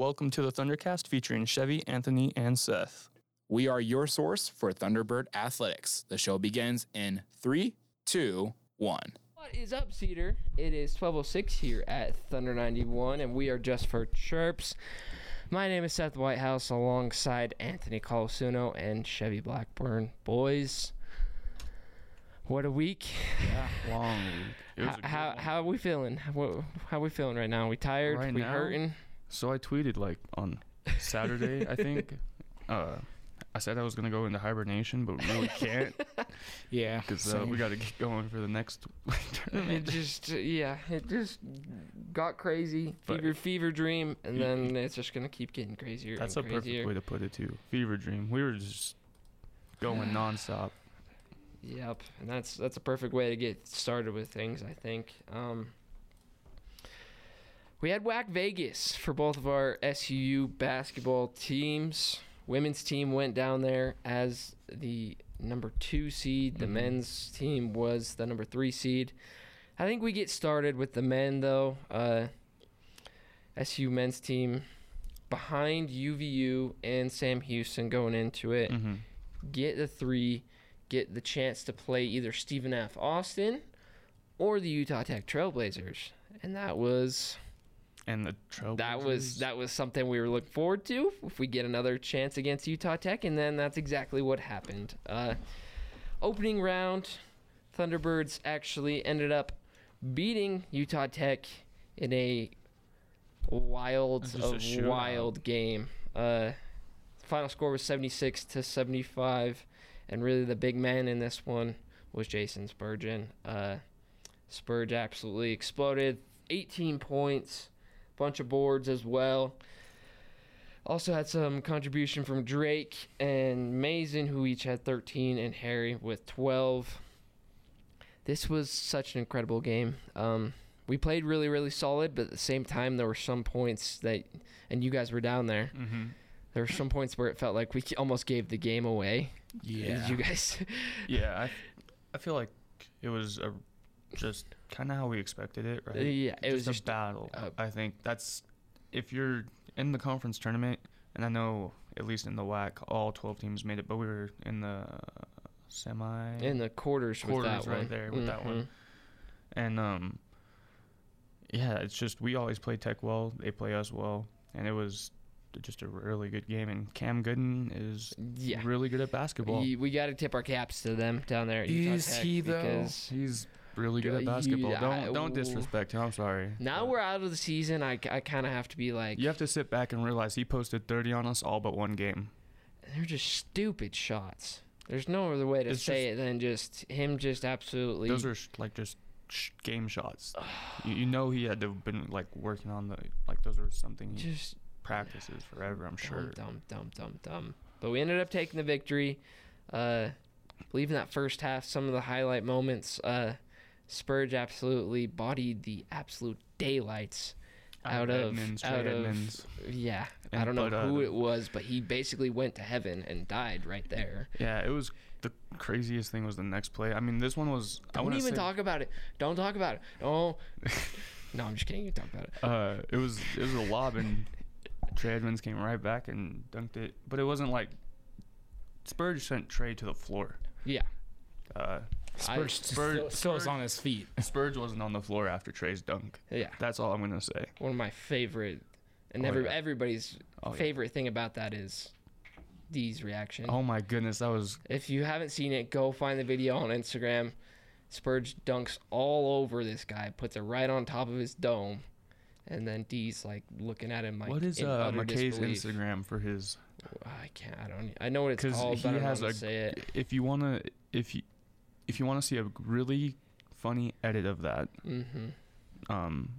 Welcome to the Thundercast featuring Chevy, Anthony, and Seth. We are your source for Thunderbird Athletics. The show begins in three, two, one. What is up, Cedar? It is 1206 here at Thunder 91, and we are just for chirps. My name is Seth Whitehouse alongside Anthony Colasuno and Chevy Blackburn. Boys, what a week. long week. How, how, how are we feeling? How, how we feeling right now? Are we tired? Right we now? hurting? So I tweeted like on Saturday, I think. Uh, I said I was gonna go into hibernation, but we really can't Yeah, because uh, we got to get going for the next tournament. It just, uh, yeah, it just got crazy. But- Fever, fever dream, and then it's just going to keep getting crazier That's a and perfect way to put it too. Fever dream. We were just going nonstop. Yep, and that's that's a perfect way to get started with things. I think. Um, we had WAC Vegas for both of our SUU basketball teams. Women's team went down there as the number two seed. The Mhm. men's team was the number three seed. I think we get started with the men though. Uh, SU men's team behind UVU and Sam Houston going into it hmm get the three, get the chance to play either Stephen F. Austin or the Utah Tech Trailblazers, and that was And the trail. that was that was something we were looking forward to if we get another chance against Utah Tech, and then that's exactly what happened. Uh, opening round, Thunderbirds actually ended up beating Utah Tech in a wild, a wild game. Uh, final score was 76 to 75, and really the big man in this one was Jason Spurgeon. Uh, Spurge absolutely exploded, 18 points, bunch of boards as well. Also had some contribution from Drake and Mason, who each had 13, and Harry with 12. This was such an incredible game. Um, we played really, really solid, but at the same time, there were some points that, and you guys were down there. hmm There were some points where it felt like we almost gave the game away. yeah. You guys? Yeah, I, I feel like it was a, just kind of how we expected it, right? yeah, it was just just a battle. uh, I think that's if you're in the conference tournament, and I know at least in the WAC, all 12 teams made it, but we were in the semi in the quarters, with quarters that right one. there with that one. Mhm. and um, yeah, it's just we always play Tech well, they play us well, and it was just a really good game. And Cam Gooden is Yeah. really good at basketball. We, we got to tip our caps to them down there. At Utah is Tech he though? He's really good at basketball. yeah, don't don't disrespect him. I'm sorry. now But- we're out of the season. I, I kind of have to be like, You have to sit back and realize he posted 30 on us all but one game. they're just stupid shots. There's no other way to It's say it than just him just absolutely. Those are sh- like just sh- game shots. you, you know he had to have been like working on the like those are something he just practices forever. I'm sure. Dumb, dumb, dumb, dumb. But we ended up taking the victory. Uh, I believe in that first half, some of the highlight moments, uh, Spurge absolutely bodied the absolute daylights out of Edmonds, Trey out of Edmonds. yeah. I don't know but, uh, who it was, but he basically went to heaven and died right there. Yeah, it was the craziest thing was the next play. I mean, this one was. Don't wanna even say, talk about it. Don't talk about it. Oh, no, I'm just kidding. You talk about it. Uh, it was it was a lob and Trey Edmonds came right back and dunked it, but it wasn't like Spurge sent Trey to the floor. Yeah, Uh, Spurge Spurge- still, still is on his feet. Spurge wasn't on the floor after Trey's dunk. yeah. That's all I'm gonna say. One of my favorite, and Oh, every, yeah. everybody's Oh, yeah. favorite thing about that is D's reaction. Oh my goodness, that was If you haven't seen it, go find the video on Instagram. Spurge dunks all over this guy, puts it right on top of his dome, and then D's like looking at him like. what is in uh, McKay's disbelief. Instagram for his? I can't. I don't. I know what it's called, he but I don't has know how a. say it. If you wanna, if you, if you wanna see a really funny edit of that, Mm-hmm. um,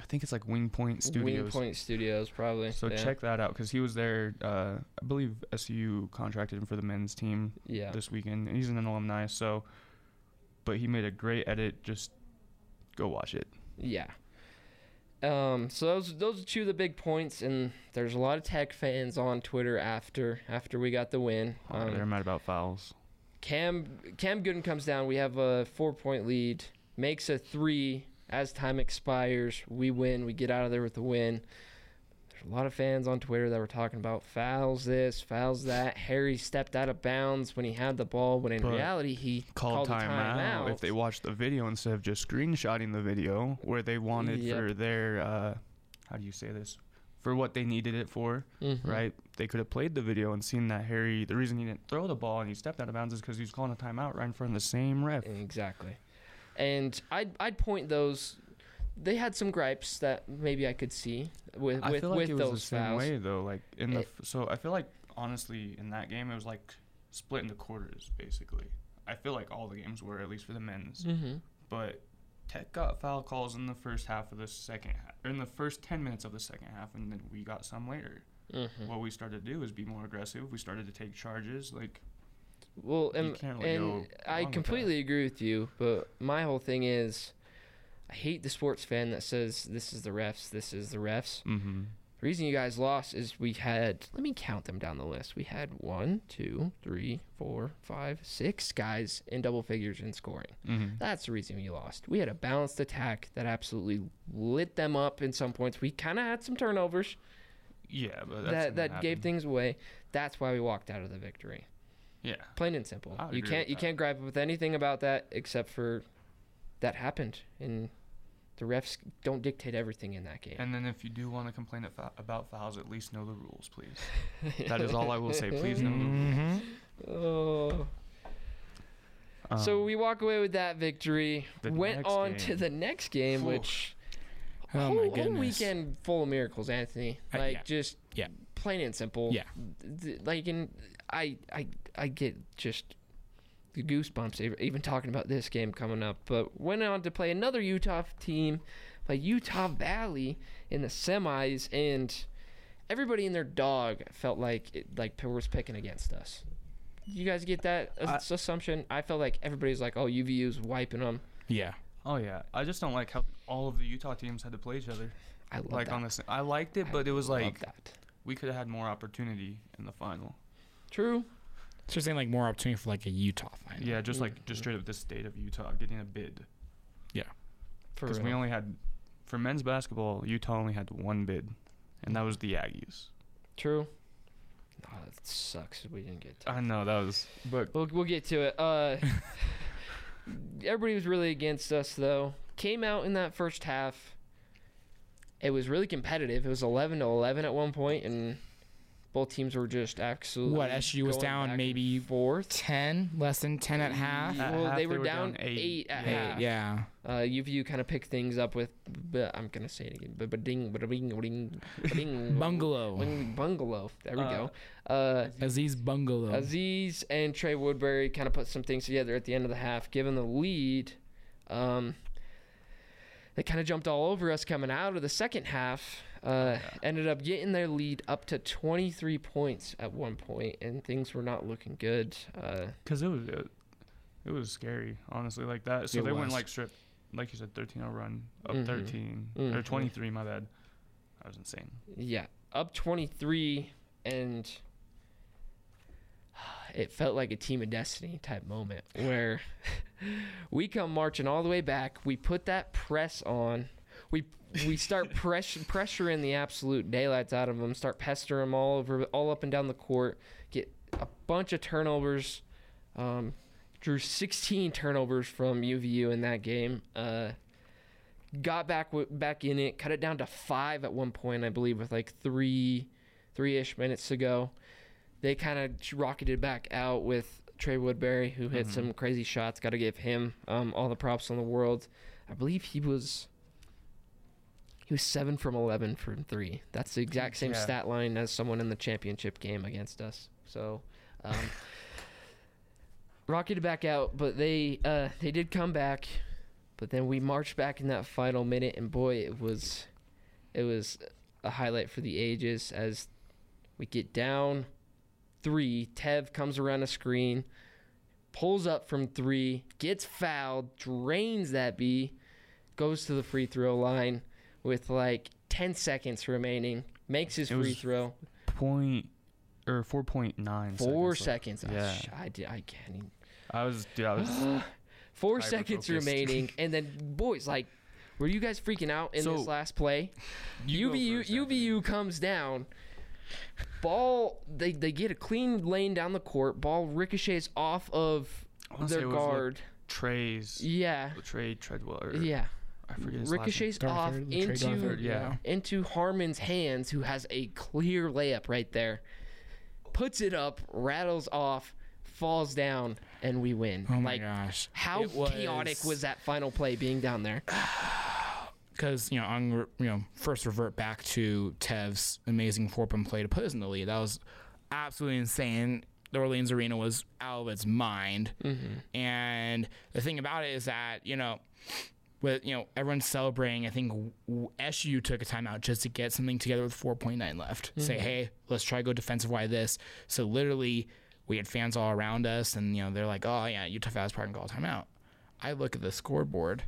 I think it's like Wing Point Studios. Wingpoint Studios, probably. So yeah. check that out because he was there. Uh, I believe SU contracted him for the men's team Yeah. this weekend. and He's an alumni, so. But he made a great edit. Just go watch it. Yeah. Um, so those those are two of the big points, and there's a lot of Tech fans on Twitter after after we got the win. They're Um, mad about fouls. Cam Cam Gooden comes down. We have a four point lead. Makes a three as time expires. We win. We get out of there with a win. there's a lot of fans on Twitter that were talking about fouls this, fouls that. Harry stepped out of bounds when he had the ball, when in But reality he Called, called timeout, timeout. if they watched the video instead of just screenshotting the video where they wanted Yep. for their uh, how do you say this for what they needed it for Mhm. right they could have played the video and seen that harry the reason he didn't throw the ball and he stepped out of bounds is because he was calling a timeout right in front of the same ref Exactly. And I'd I'd point those. They had some gripes that maybe I could see with I with, feel like with it was those the same fouls. way though. Like in the It- f- so I feel like honestly in that game it was like split into quarters basically. I feel like all the games were at least for the men's, Mm-hmm. but Tech got foul calls in the first half of the second half, or in the first ten minutes of the second half, and then we got some later. Mm-hmm. What we started to do is be more aggressive. We started to take charges. Like Well, and, really and I wrong with completely agree with you, but my whole thing is, I hate the sports fan that says this is the refs, this is the refs. mm-hmm. The reason you guys lost is we had, let me count them down the list. We had one, two, three, four, five, six guys in double figures in scoring. Mm-hmm. That's the reason we lost. We had a balanced attack that absolutely lit them up in some points. We kind of had some turnovers Yeah, but that's that that gave things away. That's why we walked out of the victory. Yeah, Plain and simple. You can't you that. can't gripe with anything about that except for that happened and the refs don't dictate everything in that game. and then if you do want to complain at fou- about fouls, at least know the rules, please. that is all I will say. Please know the rules. Mm-hmm. Oh. so Um, we walk away with that victory. Went next on to the next game, Phew. which Oh whole, my whole weekend full of miracles, Anthony. Uh, Like yeah. just Yeah. plain and simple. Yeah. Th- Like and I I I get just the goosebumps even talking about this game coming up. But went on to play another Utah team, play Utah Valley in the semis, and everybody and their dog felt like it, like was picking against us. You guys get that as- assumption? I felt like everybody's like, "Oh, UVU's wiping them." Yeah. Oh yeah, I just don't like how all of the Utah teams had to play each other. I love like that. on this, I liked it, I but it was love like that. we could have had more opportunity in the final. True. So you're saying like more opportunity for like a Utah final. Yeah, just like just straight up the state of Utah getting a bid Yeah, because we only had for men's basketball, Utah only had one bid, and that was the Aggies. True. Oh, that sucks. We didn't get to. I know that was, but We'll, we'll get to it. Uh, everybody was really against us, though. Came out in that first half. It was really competitive. It was 11 to 11 at one point, and both teams were just absolutely. What, SU was down maybe four ten less than ten at half. At well, half, they they were were down, down eight, eight. at Eight, half. yeah. Uh, UVU kind of picked things up with, but I'm gonna say it again. But but ding, but ding, ding, ding, Bungalow. Bung- bungalow. There we Uh, go. Uh, Aziz Bungalow. Aziz and Trey Woodbury kind of put some things together at the end of the half, given the lead. Um, they kind of jumped all over us coming out of the second half. Uh, ended up getting their lead up to 23 points at one point, and things were not looking good. Uh, because it was it, it was scary, honestly, like that. So they went like strip, like you said, 13-0 run up Mhm. 13 or Mhm. 23. My bad. That was insane. yeah, up 23, and it felt like a team of destiny type moment where we come marching all the way back. We put that press on. We we start press, pressuring the absolute daylights out of them. Start pestering them all over, all up and down the court. Get a bunch of turnovers. Um, drew 16 turnovers from UVU in that game. Uh, got back w- back in it. Cut it down to five at one point, I believe, with like three three ish minutes to go. They kind of rocketed back out with Trey Woodbury, who hit Mhm. some crazy shots. Got to give him um, all the props in the world. I believe he was he was seven from eleven from three. That's the exact same Yeah. stat line as someone in the championship game against us. So. Um, to back out, but they uh, they did come back. But then we marched back in that final minute, and boy, it was it was a highlight for the ages as we get down three. Tev comes around the screen, pulls up from three, gets fouled, drains that B, goes to the free throw line with like ten seconds remaining, makes his It free throw. Point or 4.9. Four seconds. seconds. Ah, I, Yeah. I, did- I can't even. I was, dude, I was. Four seconds remaining, and then boys like Were you guys freaking out in So- this last play? UVU UVU comes down. Ball they they get a clean lane down the court. Ball ricochets off of their was, like, guard. Trey's yeah. Trey Treadwell. Or, Yeah. I forget his last name. Ricochets off Darthard, into Darthard, yeah. into Harmon's hands, who has a clear layup right there. Puts it up, rattles off, falls down, and we win. Oh my like gosh. how It was- chaotic was that final play being down there? because you know I'm you know first revert back to Tev's amazing four point play to put us in the lead. That was absolutely insane. The Orleans Arena was out of its mind, mm-hmm. and the thing about it is that you know. With you know everyone's celebrating, I think w- SU took a timeout just to get something together with 4.9 left. Say, hey, let's try to go defensive wide this. So literally, we had fans all around us, and you know they're like, oh yeah, Utah fast part and call a timeout. I look at the scoreboard,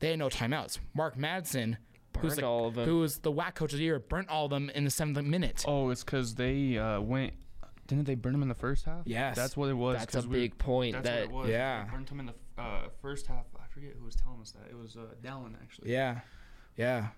they had no timeouts. Mark Madsen, who's Burned like, all of them. who was the WAC coach of the year, burnt all of them in the seventh minute. Oh, it's because they uh, went. Didn't they burn him in the first half? Yes. That's what it was. That's a we- big point. That's that what it was. Yeah. They burnt him in the uh, first half. I forget who was telling us that. It was uh, Dallin actually. Yeah, yeah,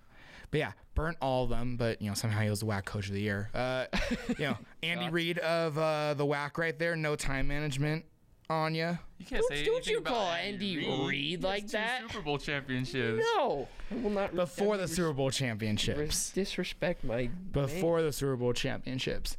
but yeah, burnt all of them. But you know somehow he was the WAC coach of the year. Uh, you know Andy Reid of uh, the WAC right there. No time management on you. You can't Don't- don't you call Andy Reid like that? Super Bowl championships. no, I will not Before the Super Bowl res- championships. disrespect my before the Super Bowl championships.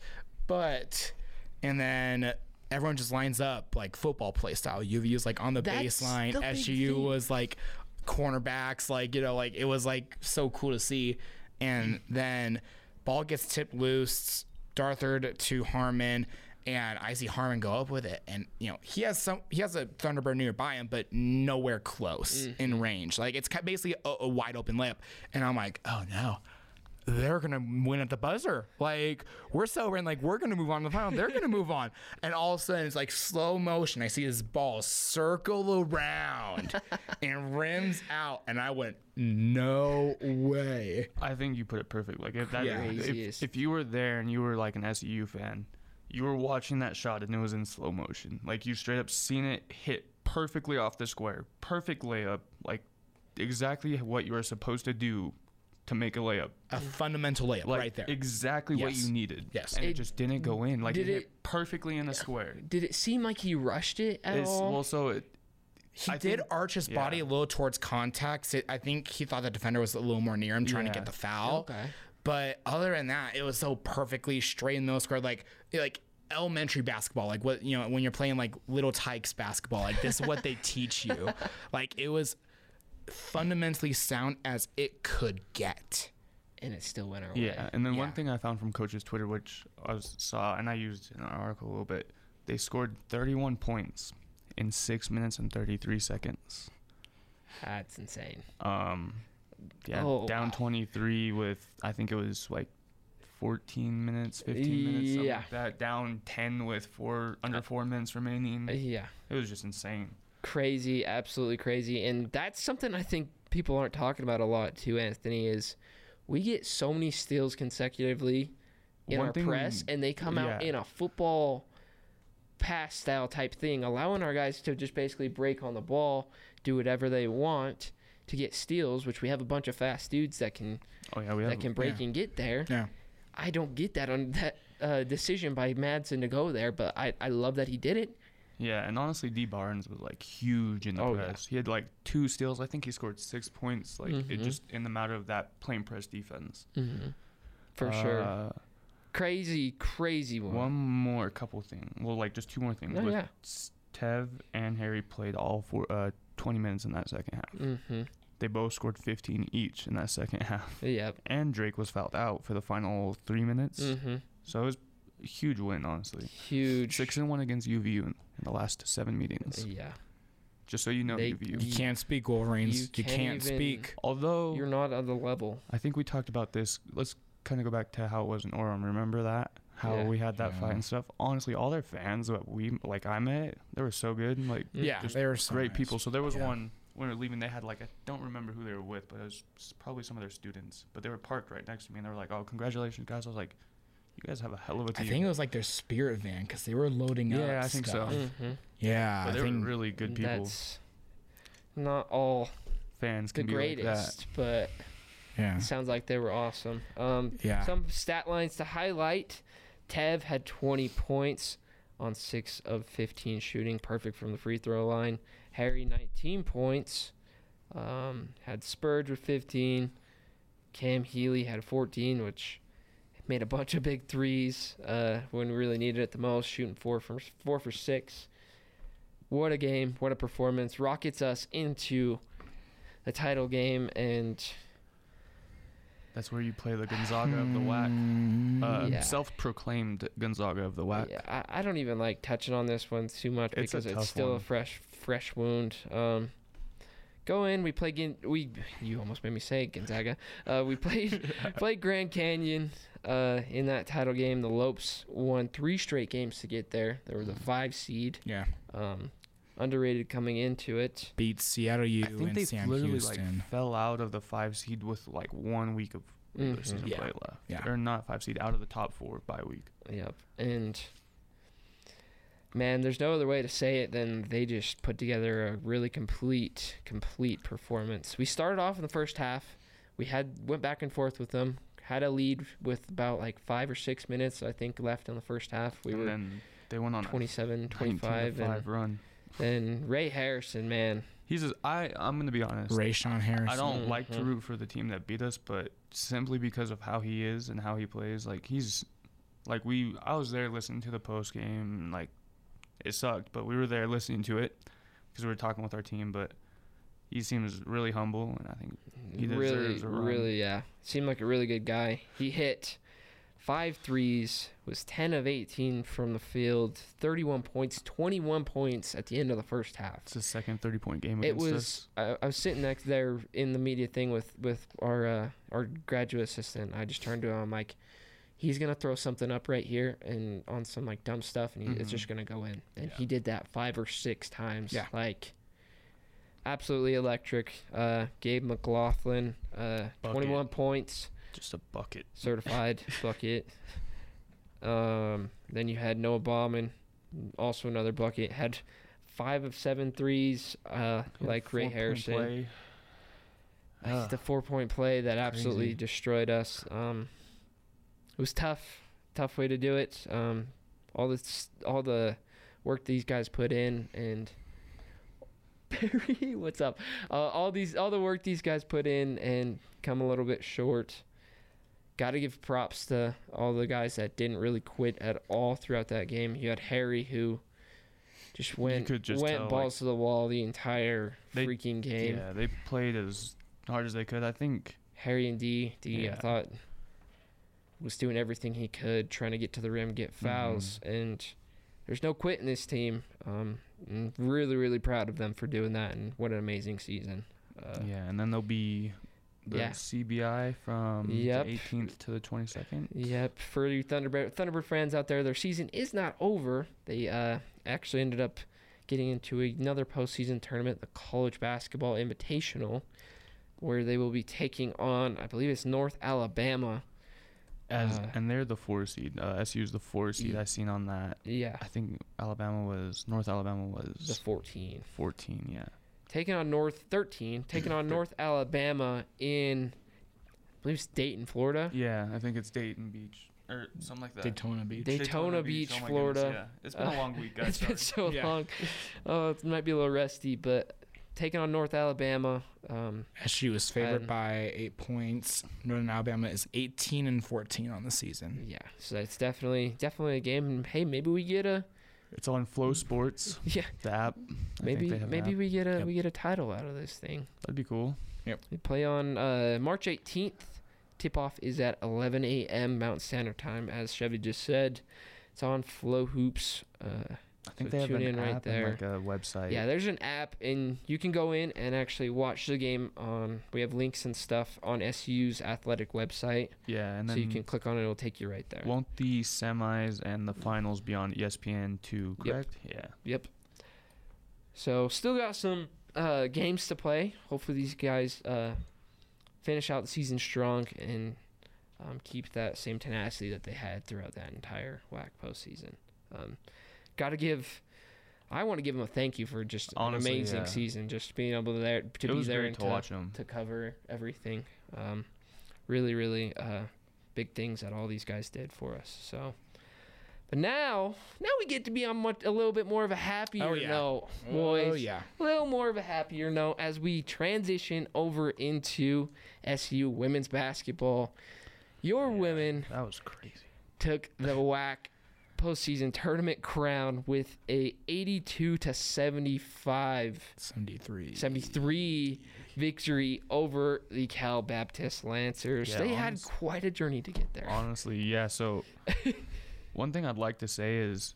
But and then everyone just lines up like football play style. UVU was like on the That's baseline. the thing. was like cornerbacks, like you know, like it was like so cool to see. And then ball gets tipped loose, Darthard to Harmon. And I see Harmon go up with it, and you know he has some. He has a Thunderbird nearby him, but nowhere close Mm-hmm. in range. Like it's basically a, a wide open layup, and I'm like, oh no, they're gonna win at the buzzer. Like we're celebrating, like we're gonna move on to the final. They're gonna move on, and all of a sudden it's like slow motion. I see this ball circle around and rims out, and I went, no way. I think you put it perfect. Like if that, Yeah. Craziest. if, if you were there and you were like an SEU fan, you were watching that shot and it was in slow motion. Like you straight up seen it hit perfectly off the square, perfect layup, like exactly what you were supposed to do to make a layup. A fundamental layup Like right there. exactly what you needed. Yes. and it, It- just didn't go in. Like did it, hit it- perfectly in the square. Did it seem like he rushed it at It's all? well, so it, He I did think- arch his body yeah. a little towards contact. It- I think he thought the defender was a little more near him, trying to get the foul. Okay. But other than that, it was so perfectly straight in the square, like like elementary basketball, like what you know when you're playing like little tykes basketball. Like this is what they teach you. Like it was fundamentally sound as it could get. and it still went our way. Yeah, and then one thing I found from coach's Twitter, which I saw and I used in an article a little bit, they scored 31 points in six minutes and 33 seconds. That's insane. Um, yeah, Oh, down wow. 23 with I think it was like 14 minutes, 15 minutes, something Yeah. like that. Down 10 with four under four minutes remaining. Uh, yeah. It was just insane. Crazy, absolutely crazy. And that's something I think people aren't talking about a lot too, Anthony, is we get so many steals consecutively in One our thing- press and they come out in a football pass style type thing, allowing our guys to just basically break on the ball, do whatever they want to get steals, which we have a bunch of fast dudes that can Oh yeah, we have that can break yeah. and get there. Yeah. I don't get that on that uh, decision by Madsen to go there, but I, I love that he did it. Yeah, and honestly, D Barnes was like huge in the Oh, yeah. press. He had like two steals. I think he scored six points. Like it Mhm. just in the matter of that plain press defense. Mm-hmm. For sure. Uh, Crazy, crazy one. One more couple things. Well, like just two more things. Oh, yeah. Tev and Harry played all for uh, 20 minutes in that second half. Mm-hmm. They both scored 15 each in that second half. Yep. And Drake was fouled out for the final three minutes. Mm-hmm. So it was huge win, honestly. Huge. Six and one against UVU in, in the last seven meetings. Uh, yeah. Just so you know, They- UVU. You can't speak, Wolverines. You You, can't can't, even- speak. Although You're not on the level. I think we talked about this. Let's kind of go back to how it was in Orem. Remember that? How Yeah. we had that fight and stuff. Honestly, all their fans that we like I met, they were so good. and, Like Yeah, just they were so great nice. people. So there was Yeah. one when we were leaving. They had like I don't remember who they were with, but it was probably some of their students. But they were parked right next to me, and they were like, "Oh, congratulations, guys!" I was like, "You guys have a hell of a team." I think it was like their spirit van because they were loading up. Yeah, I think so. Mm-hmm. Yeah, but I they think were really good people. That's not all fans the can be like that. greatest, but Yeah. it sounds like they were awesome. Um, Yeah. Some stat lines to highlight: Tev had 20 points on six of 15 shooting, perfect from the free throw line. Harry 19 points. Um, had Spurge with 15. Cam Healy had 14, which made a bunch of big threes uh, when we really needed it the most, shooting four for four for six. What a game! What a performance! Rockets us into the title game, and That's where you play the Gonzaga of the WAC. Mm, Uh, Yeah. Self-proclaimed Gonzaga of the WAC. Yeah, I, I don't even like touching on this one too much It's because it's tough still a fresh fresh wound. Um, go in, we play Gin- we you almost made me say it, Gonzaga. Uh, we played played Grand Canyon uh, in that title game. The Lopes won three straight games to get there. They were the five seed, Yeah. um, underrated coming into it. Beat Seattle U I think and they Sam literally Houston. like fell out of the five seed with like one week of regular Mhm. season Yeah. play left. Yeah. Or not five seed, out of the top four by week. Yep. And man, there's no other way to say it than they just put together a really complete, complete performance. We started off in the first half. We had went back and forth with them. Had a lead with about like five or six minutes, I think, left in the first half. We and were then they went on 27, 25, and run. then Ray Harrison, man, He's a, I I'm gonna be honest. Rayshon Harrison. I don't like to Mhm. root for the team that beat us, but simply because of how he is and how he plays, like he's like we I was there listening to the post game like it sucked, but we were there listening to it because we were talking with our team, but he seems really humble and I think He really, deserves a run. really, yeah, seemed like a really good guy. He hit five threes, was 10 of 18 from the field, 31 points, 21 points at the end of the first half. it's his second 30 point game It was. I, I was sitting next there in the media thing with with our uh, our graduate assistant. I just turned to him. I'm like, he's gonna throw something up right here and on some like dumb stuff, and he, it's Mhm. just gonna go in. And Yeah. he did that five or six times. Yeah. like absolutely electric. Uh, Gabe McLaughlin, uh, Bucket. 21 points, Just a bucket. certified bucket. Um, then you had Noah Baumann, also another bucket. Had five of seven threes, uh, like Ray Harrison. Ah. the four point play that absolutely Crazy. destroyed us. Um, was tough, tough way to do it. Um, all this, all the work these guys put in, and Barry, what's up? Uh, all these, all the work these guys put in, and come a little bit short. Got to give props to all the guys that didn't really quit at all throughout that game. You had Harry who just went went tell, like, balls to the wall the entire They- freaking game. Yeah, they played as hard as they could. I think Harry and D, D, I Yeah. thought was doing everything he could, trying to get to the rim, get fouls, Mm-hmm. and there's no quit in this team. Um, I'm really, really proud of them for doing that, and what an amazing season. Uh, yeah, and then there'll be the yeah. CBI from Yep. the 18th to the 22nd. Yep. For you Thunderbird Thunderbird fans out there, their season is not over. They uh, actually ended up getting into another postseason tournament, the College Basketball Invitational, where they will be taking on, I believe it's North Alabama. As Uh, and they're the four seed. Uh, SU's the four seed. Ye- I seen on that. Yeah, I think Alabama was North Alabama was the 14. 14. Yeah. taking on North 13, taking on North Alabama in, I believe it's Dayton, Florida. Yeah, I think it's Dayton Beach or something like that. Daytona Beach. Daytona Beach, oh Florida. goodness, yeah. It's been Uh, a long week, guys. it's been so Yeah. long. Oh, it might be a little rusty, but taking on North Alabama. Um, SU was favored And- by eight points. Northern Alabama is 18 and 14 on the season. yeah, so it's definitely definitely a game. And hey, maybe we get a It's on FloSports, yeah, the app. I maybe think they have an maybe app. we get a Yep. we get a title out of this thing. That'd be cool. Yep. We play on uh, March 18th. Tip off is at 11 a.m. Mountain Standard Time, as Chevy just said. It's on FloHoops. Uh, I think So they have tune an in right there. like a website. Yeah, there's an app, and you can go in and actually watch the game on. We have links and stuff on SU's athletic website, Yeah, and so then you can click on it. It'll take you right there. won't the semis and the finals be on ESPN two? Yep. Correct. Yeah. Yep. So still got some uh, games to play. Hopefully these guys uh, finish out the season strong and um, keep that same tenacity that they had throughout that entire WAC postseason. Um, got to give I want to give them a thank you for just Honestly, an amazing yeah. season, just being able to there to it be there and to to, watch them. to cover everything. Um, really, really uh, big things that all these guys did for us. So, but now, now we get to be on much, a little bit more of a happier Oh, yeah. note, boys. Oh yeah. A little more of a happier note as we transition over into SU women's basketball. Your women That was crazy. took the WAC postseason tournament crown with a 82 to 75 73. 73 victory over the Cal Baptist Lancers. Yeah, they had quite a journey to get there. Honestly, yeah. So, one thing I'd like to say is,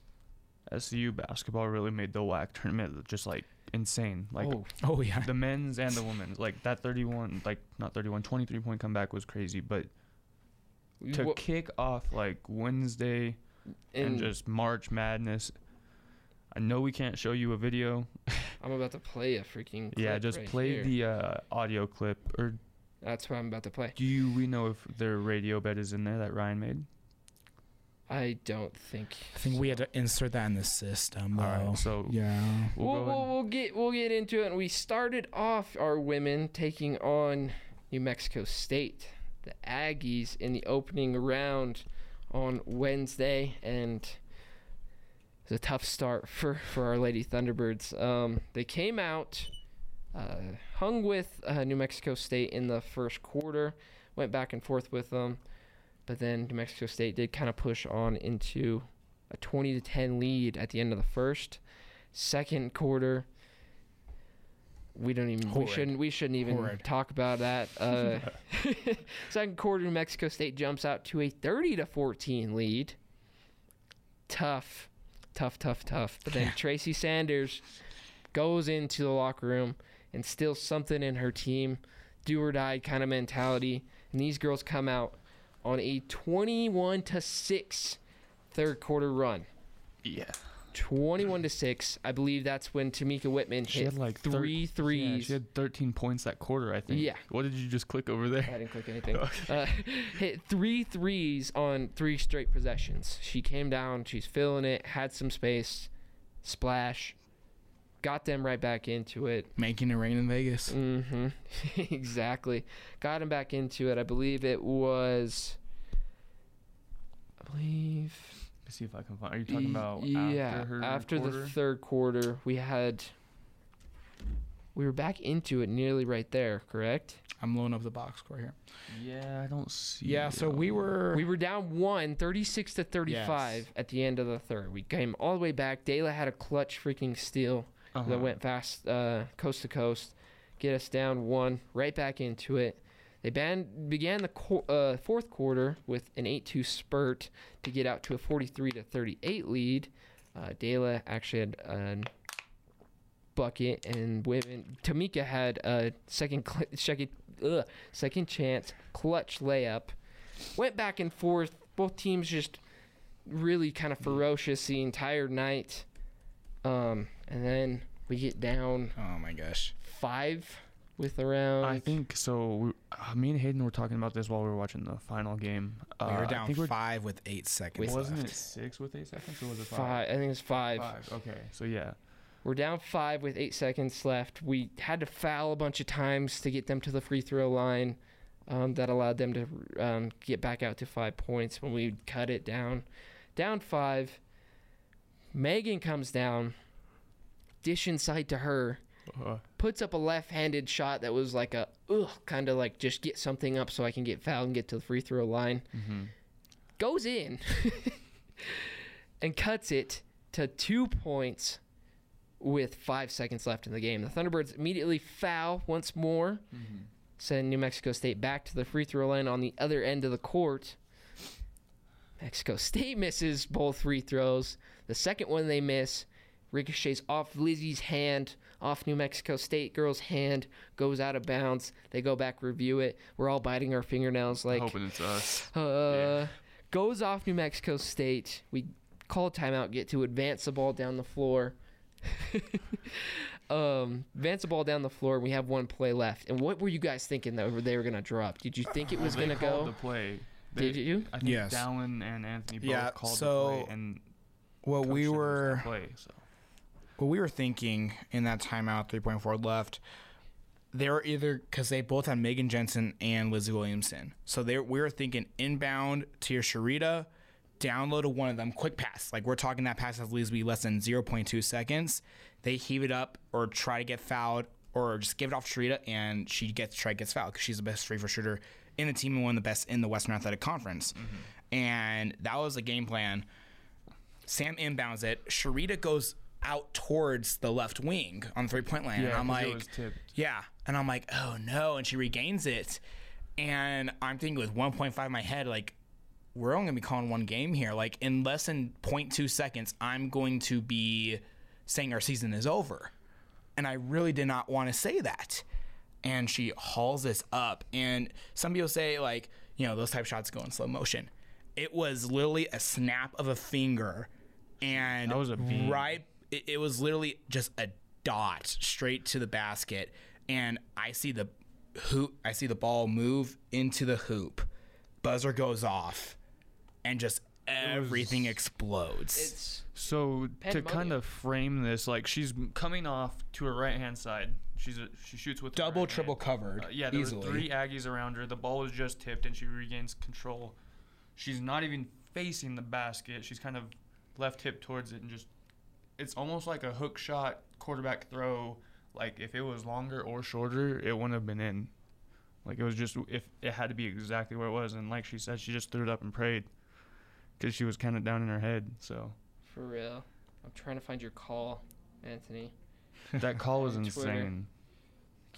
SU basketball really made the WAC tournament just like insane. Like oh, Oh yeah. the men's and the women's. Like that 31, like not 31, 23 point comeback was crazy. But to wha- kick off like Wednesday and, and just March Madness, I know we can't show you a video. I'm about to play a freaking yeah, just right play here. the uh, audio clip. Or That's what I'm about to play. do you we know if their radio bed is in there that Ryan made? I don't think. I think we had to insert that in the system. All though. right, so yeah. we'll, We'll, we'll, we'll get we'll get into it. And we started off our women taking on New Mexico State, the Aggies, in the opening round on Wednesday, and it was a tough start for for our Lady Thunderbirds. Um, they came out, uh, hung with uh, New Mexico State in the first quarter, went back and forth with them, but then New Mexico State did kind of push on into a 20 to 10 lead at the end of the first. Second quarter, we don't even we shouldn't we shouldn't even Horrid. talk about that. Uh, second quarter, New Mexico State jumps out to a 30 to 14 lead. Tough, tough, tough, tough. But then Tracy Sanders goes into the locker room and instills something in her team, do or die kind of mentality, and these girls come out on a 21 to six third quarter run. yeah. 21 to 6. I believe that's when Tomekia Whitman She hit had like thir- three Yeah, she had 13 points that quarter, I think. Yeah. What did you just click over there? I didn't click anything. Uh, hit three threes on three straight possessions. She came down, she's filling it, had some space, splash, got them right back into it. Making it rain in Vegas. Mm-hmm. exactly. Got him back into it. I believe it was. I believe. Let's see if I can find. Are you talking about yeah, after her after quarter? the third quarter, we had. We were back into it nearly right there, correct? I'm loading up the box score here. yeah, I don't see. Yeah, so we were. We were down one, 36 to 35 Yes. at the end of the third. We came all the way back. Dela had a clutch freaking steal uh-huh. that went fast, uh, coast to coast, get us down one, right back into it. They ban- began the qu- uh, fourth quarter with an 8-2 spurt to get out to a 43 to 38 lead. Uh, Dela actually had a bucket, and women. Tamika had a second cl- second ugh, second chance clutch layup. Went back and forth. Both teams just really kind of ferocious the entire night. Um, and then we get down oh my gosh. five with around. I think so. We, uh, me and Hayden were talking about this while we were watching the final game. Uh, we were I down think we're- five with eight seconds Wasn't left. it six with eight seconds, or was it five. five? I think it's five. Five. Okay. So yeah. We're down five with eight seconds left. We had to foul a bunch of times to get them to the free throw line. Um, that allowed them to um, get back out to five points when we cut it down. Down five. Megan comes down, dish inside to her, Uh, puts up a left-handed shot that was like a ugh, kind of like just get something up so I can get fouled and get to the free throw line. hmm Goes in and cuts it to two points with five seconds left in the game. The Thunderbirds immediately foul once more, send New Mexico State back to the free throw line on the other end of the court. Mexico State misses both free throws. The second one they miss ricochets off Lizzie's hand, off New Mexico State girl's hand, goes out of bounds. They go back review it. We're all biting our fingernails like hoping it's us. uh, goes off New Mexico State. We call a timeout, get to advance the ball down the floor. um, advance the ball down the floor. We have one play left. And what were you guys thinking that they were gonna drop? Did you think it was They gonna called go? the play. They- Did you? I think Yes. Dallin and Anthony both Yeah, called so the play, and What Coach we said it was were play. So what we were thinking in that timeout, 3.4 left, they were either because they both had Megan Jensen and Lizzie Williamson. So they we were thinking inbound to your Sharita, download to one of them, quick pass. Like we're talking that pass has to be less than 0.2 seconds. They heave it up or try to get fouled or just give it off Sharita and she gets try gets fouled because she's the best free throw shooter in the team and one of the best in the Western Athletic Conference. Mm-hmm. And that was the game plan. Sam inbounds it. Sharita goes out towards the left wing on three point line. and Yeah, I'm 'cause it like, yeah. And I'm like, oh no. And she regains it. And I'm thinking with 1.5 in my head, like, we're only going to be calling one game here. Like, in less than 0.2 seconds, I'm going to be saying our season is over. And I really did not want to say that. And she hauls this up. And some people say, like, you know, those type shots go in slow motion. It was literally a snap of a finger. And That was a right it, it was literally just a dot straight to the basket and i see the hoop i see the ball move into the hoop buzzer goes off and just everything explodes It's So to kind of frame this, like she's coming off to her right hand side. She's a, she shoots with her double right triple hand. covered Uh, yeah, there easily were three Aggies around her. The ball was just tipped, and she regains control. She's not even facing the basket. She's kind of left hip towards it, and just it's almost like a hook shot quarterback throw. Like if it was longer or shorter, it wouldn't have been in. Like it was just if it had to be exactly where it was, and like she said, she just threw it up and prayed because she was kind of down in her head. So for real. I'm trying to find your call, Anthony. that call was On Twitter. insane.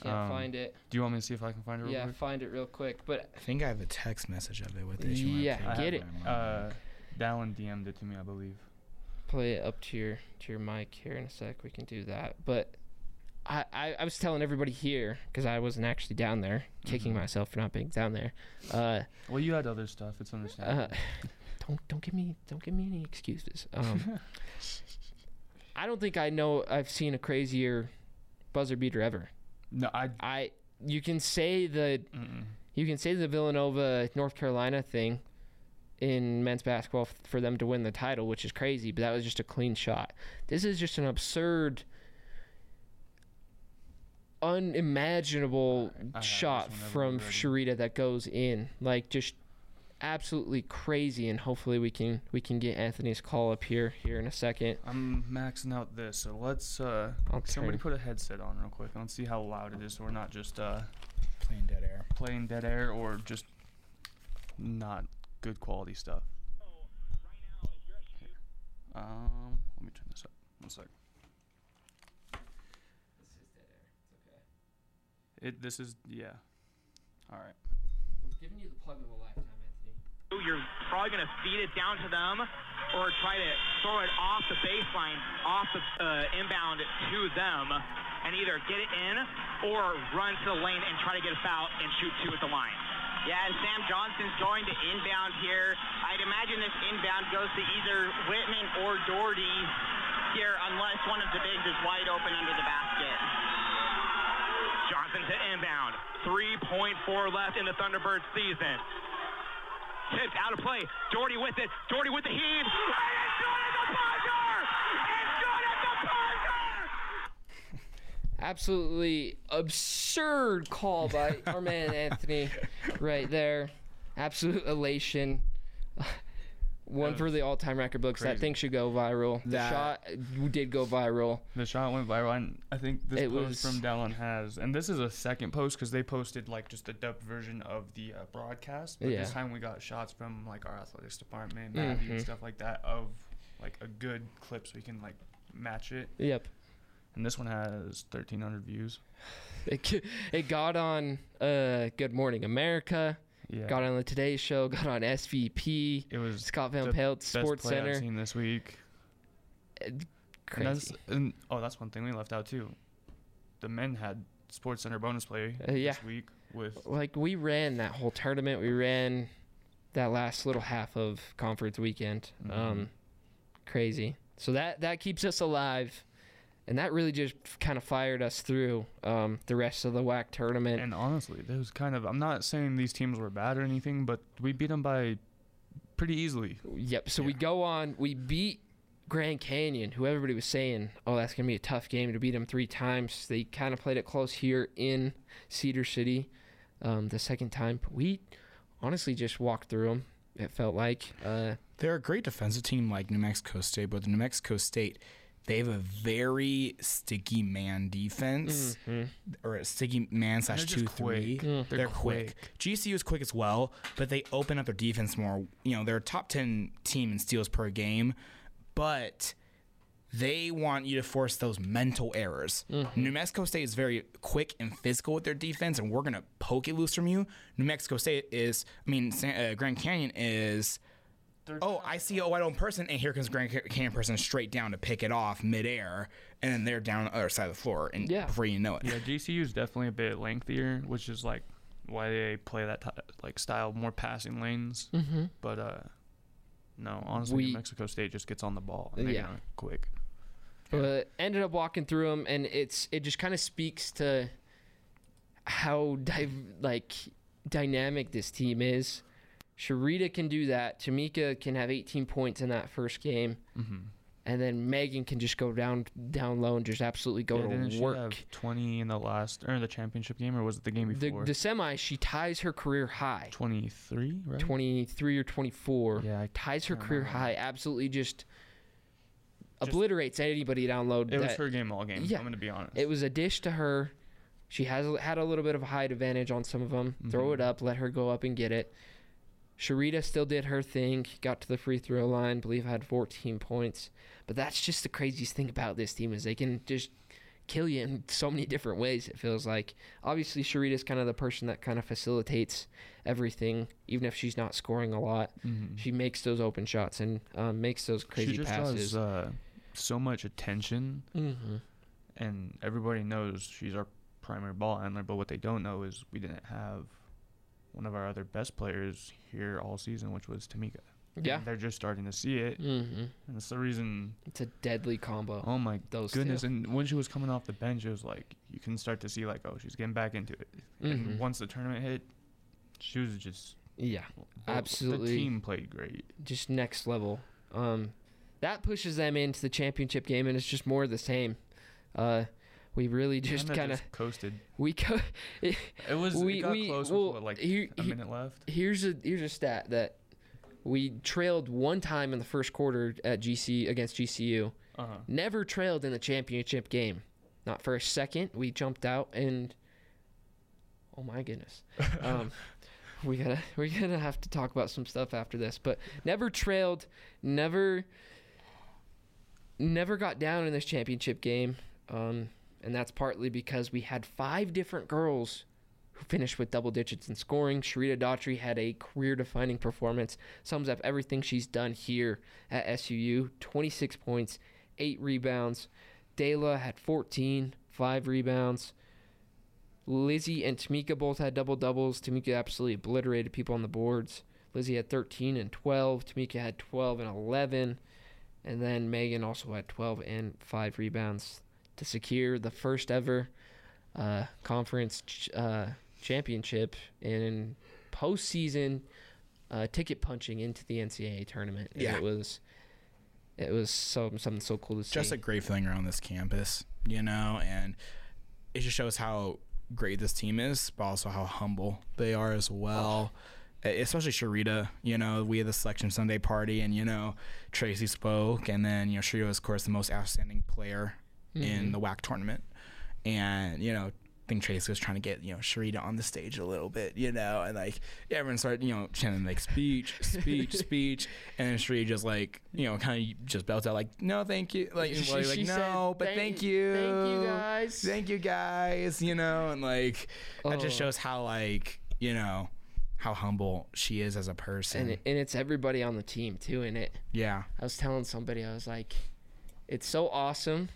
Can't Um, find it. Do you want me to see if I can find it real Yeah, quick? find it real quick. But i think i have a text message of it with it You Yeah, play I get that it. right now? Uh, Dallin DM'd it to me, I believe. Play it up to your to your mic here in a sec. We can do that. But I I, I was telling everybody here because I wasn't actually down there, kicking Mhm. myself for not being down there. Uh, Well, you had other stuff. It's uh, understandable. don't don't give me don't give me any excuses. Um, I don't think I know I've seen a crazier buzzer beater ever. no, I. I you can say the Mm-mm. you can say the Villanova North Carolina thing in men's basketball f- for them to win the title, which is crazy, but that was just a clean shot. This is just an absurd, unimaginable I have shot from. Sharita that goes in, like just absolutely crazy. And hopefully we can we can get Anthony's call up here here in a second. I'm maxing out this, so let's. uh I'll Somebody put a headset on real quick. Let's see how loud it is, so we're not just uh playing dead air playing dead air or just not good quality stuff. Um, let me turn this up. One sec. It. This is yeah. All right. giving you the plug of a lifetime, Anthony. You're probably going to feed it down to them or try to throw it off the baseline, off the uh, inbound to them, and either get it in or run to the lane and try to get a foul and shoot two at the line. Yeah, and Sam Johnson's going to inbound here. I'd imagine this inbound goes to either Whitman or Doherty here, unless one of the bigs is wide open under the basket. Johnson to inbound. 3.4 left in the Thunderbird season. Tipped out of play. Doherty with it. Doherty with the heave. And it's the buzzer! It's good at the buzzer! Absolutely absurd call by our man Anthony right there. Absolute elation. One for the all-time record books. That thing should go viral. The That- shot did go viral. The shot went viral, and I think this It post was- from Dallin has, and this is a second post because they posted like just a dubbed version of the uh, broadcast. But Yeah. this time we got shots from like our athletics department, Maddie, Mhm. and stuff like that of like a good clip so we can like match it. Yep. And this one has 1,300 views. It, it got on uh, Good Morning America. Yeah, Got on the Today Show. Got on SVP. it was Scott Van Pelt, best Sports play I've Center. seen this week. And Crazy. that's, and, oh, that's one thing we left out too. The men had Sports Center bonus play Uh, yeah. this week with like we ran that whole tournament. We ran that last little half of conference weekend. Mhm. Um, crazy. So that that keeps us alive, and that really just kind of fired us through um, the rest of the WAC tournament. And honestly, there was kind of. I'm not saying these teams were bad or anything, but we beat them by pretty easily. yep. So we go on. We beat Grand Canyon, who everybody was saying, oh, that's going to be a tough game to beat them three times. They kind of played it close here in Cedar City um, the second time. But we honestly just walked through them, it felt like. Uh, They're a great defensive team like New Mexico State, but the New Mexico State, they have a very sticky man defense, mm-hmm. or a sticky man slash just two three. quick. Mm, they're, They're quick. GCU is quick as well, but they open up their defense more. You know, they're a top ten team in steals per game, but they want you to force those mental errors. Mm-hmm. New Mexico State is very quick and physical with their defense, and we're gonna poke it loose from you. New Mexico State is, I mean, San, uh, Grand Canyon is. Oh, I see a wide open person, and here comes Grand Ca- Canyon person straight down to pick it off midair, and then they're down on the other side of the floor, and Yeah. before you know it, Yeah, GCU is definitely a bit lengthier, which is like why they play that ty like style, more passing lanes. Mm-hmm. But uh, no, honestly, We- New Mexico State just gets on the ball and they Yeah. yeah. quick. but ended up walking through them, and it's it just kind of speaks to how div- like dynamic this team is. Sharita can do that. Tomekia can have 18 points in that first game, Mm-hmm. and then Megan can just go down down low and just absolutely go yeah, to she work. have 20 in the last or in the championship game, or was it the game before? the semi, she ties her career high, 23, right? 23 or 24. Yeah, I ties her career remember. high. Absolutely just, Just- obliterates anybody down low. It was her game all game. Yeah. I'm gonna be honest. It was a dish to her. She has had a little bit of a height advantage on some of them. Throw it up, let her go up and get it. Sharita still did her thing. Got to the free throw line. Believe had 14 points. But that's just the craziest thing about this team is they can just kill you in so many different ways. It feels like obviously Sharita's kind of the person that kind of facilitates everything, even if she's not scoring a lot. Mhm. She makes those open shots and um, makes those crazy she just passes. uh, so much attention, hmm and everybody knows she's our primary ball handler. But what they don't know is we didn't have one of our other best players here all season, which was Tomekia. Yeah. And they're just starting to see it, hmm and it's the reason. It's a deadly combo. Oh my those goodness! two. And when she was coming off the bench, it was like you can start to see like, oh, she's getting back into it. Mhm. And once the tournament hit, she was just Yeah, the- Absolutely. The team played great. just next level. Um, that pushes them into the championship game, and it's just more of the same. Uh, we really just Kinda coasted. we co- It was We- it got we- close well, with what, like here- a minute left. here's a here's a stat that we trailed one time in the first quarter at GC against GCU. Uh-huh. Never trailed in the championship game. Not for a second. We jumped out and oh my goodness. Um, we gotta we're gonna have to talk about some stuff after this. But never trailed, never never got down in this championship game. Um, and that's partly because we had five different girls who finished with double digits in scoring. Sharita Daughtry had a career defining performance, sums up everything she's done here at SUU 26 points, 8 rebounds. Dayla had 14, 5 rebounds. Lizzie and Tomekia both had double doubles. Tomekia absolutely obliterated people on the boards. Lizzie had 13 and 12. Tomekia had 12 and 11. And then Megan also had 12 and 5 rebounds to secure the first ever uh, conference ch- uh, championship in postseason uh, ticket punching into the NCAA tournament. And Yeah. it was it was so something so cool to see. just a great feeling around this campus, you know, and it just shows how great this team is, but also how humble they are as well. E- Especially Sharita, you know, we had the selection Sunday party, and you know, Tracy spoke, and then you know, Sharita was of course the most outstanding player in mm-hmm. the WAC tournament, and you know. I think Tracy was trying to get you know Sharita on the stage a little bit, you know, and like yeah, everyone started you know chanting like speech, speech, speech, and then Sharita just like you know kind of just belts out like no, thank you, like, She- like, she said, no, but "Thank- thank you, thank you, guys." thank you guys, you know, and like that just Oh. shows how like you know how humble she is as a person. and it, and it's everybody on the team too in it. yeah, I was telling somebody I was like, it's so awesome,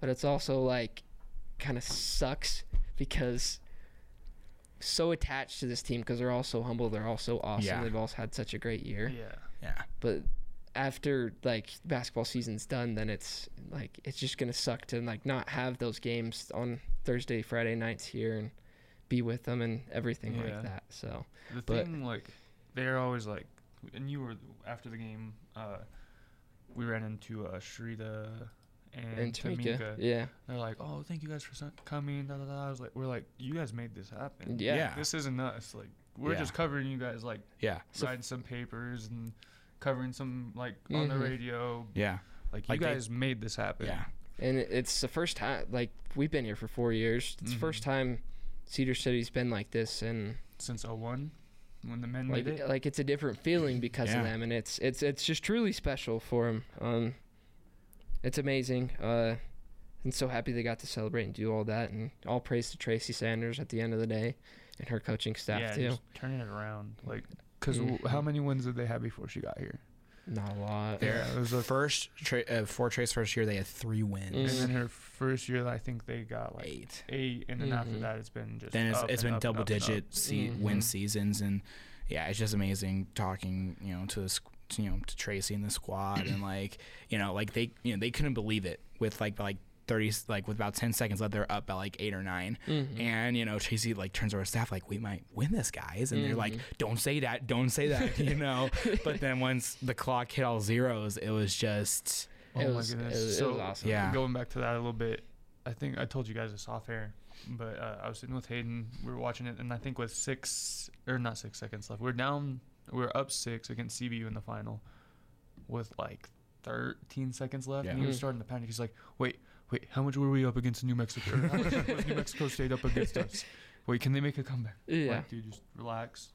but it's also like kind of sucks because so attached to this team because they're all so humble. They're all so awesome. Yeah. They've all had such a great year. Yeah. yeah, But after like basketball season's done, then it's like it's just gonna suck to like not have those games on Thursday, Friday nights here and be with them and everything Yeah. like that. So The But- thing, like, they're always like, and you were after the game. Uh, we ran into uh, Sharita and, And Tomekia. Tomekia. Yeah. They're like, "Oh, thank you guys for coming." Da, da, da. I was like, "We're like, you guys made this happen. Yeah. Yeah. This isn't us. Like, we're Yeah. just covering you guys, like Yeah. So- some papers and covering some like on the Mhm. radio. Yeah. Like, Like you they- guys made this happen. Yeah. And it's the first time, like, we've been here for four years. It's the first time Cedar City's been like this. And, Since 01, when the men like, made it. like it's a different feeling because Yeah. of them. And it's, it's, it's just truly special for them. Um, it's amazing. Uh, and so happy they got to celebrate and do all that. And all praise to Tracy Sanders at the end of the day and her coaching staff, yeah, too. just turning it around. Like, because Mhm. how many wins did they have before she got here? Not a lot. Their Yeah, it was the first tra- uh, for Trace first year they had three wins. Mhm. And then her first year, I think they got like Eight. eight, and then after Mhm. that, it's been just. Then it's, up it's and been up double up and up. digit se- win Mhm. seasons and yeah, it's just amazing talking, you know, to the squ- to, you know to Tracy and the squad and like you know like they you know they couldn't believe it with like like 30 like with about 10 seconds left they're up by like 8 or 9 Mhm. and you know Tracy like turns over staff like we might win this guys and they're like Mhm. don't say that don't say that you know but then once the clock hit all zeros it was just Oh It my was- goodness! it was- it so was awesome. Yeah. going back to that a little bit, I think I told you guys this off air, but uh, I was sitting with Hayden. We were watching it, and I think with six or not six seconds left, we're down. We're up six against CBU in the final, with like 13 seconds left, and he was starting to panic. He's like, "Wait, wait, how much were we up against New Mexico? How much was New Mexico State up against us? Wait, can they make a comeback? Yeah. Like, dude, just relax.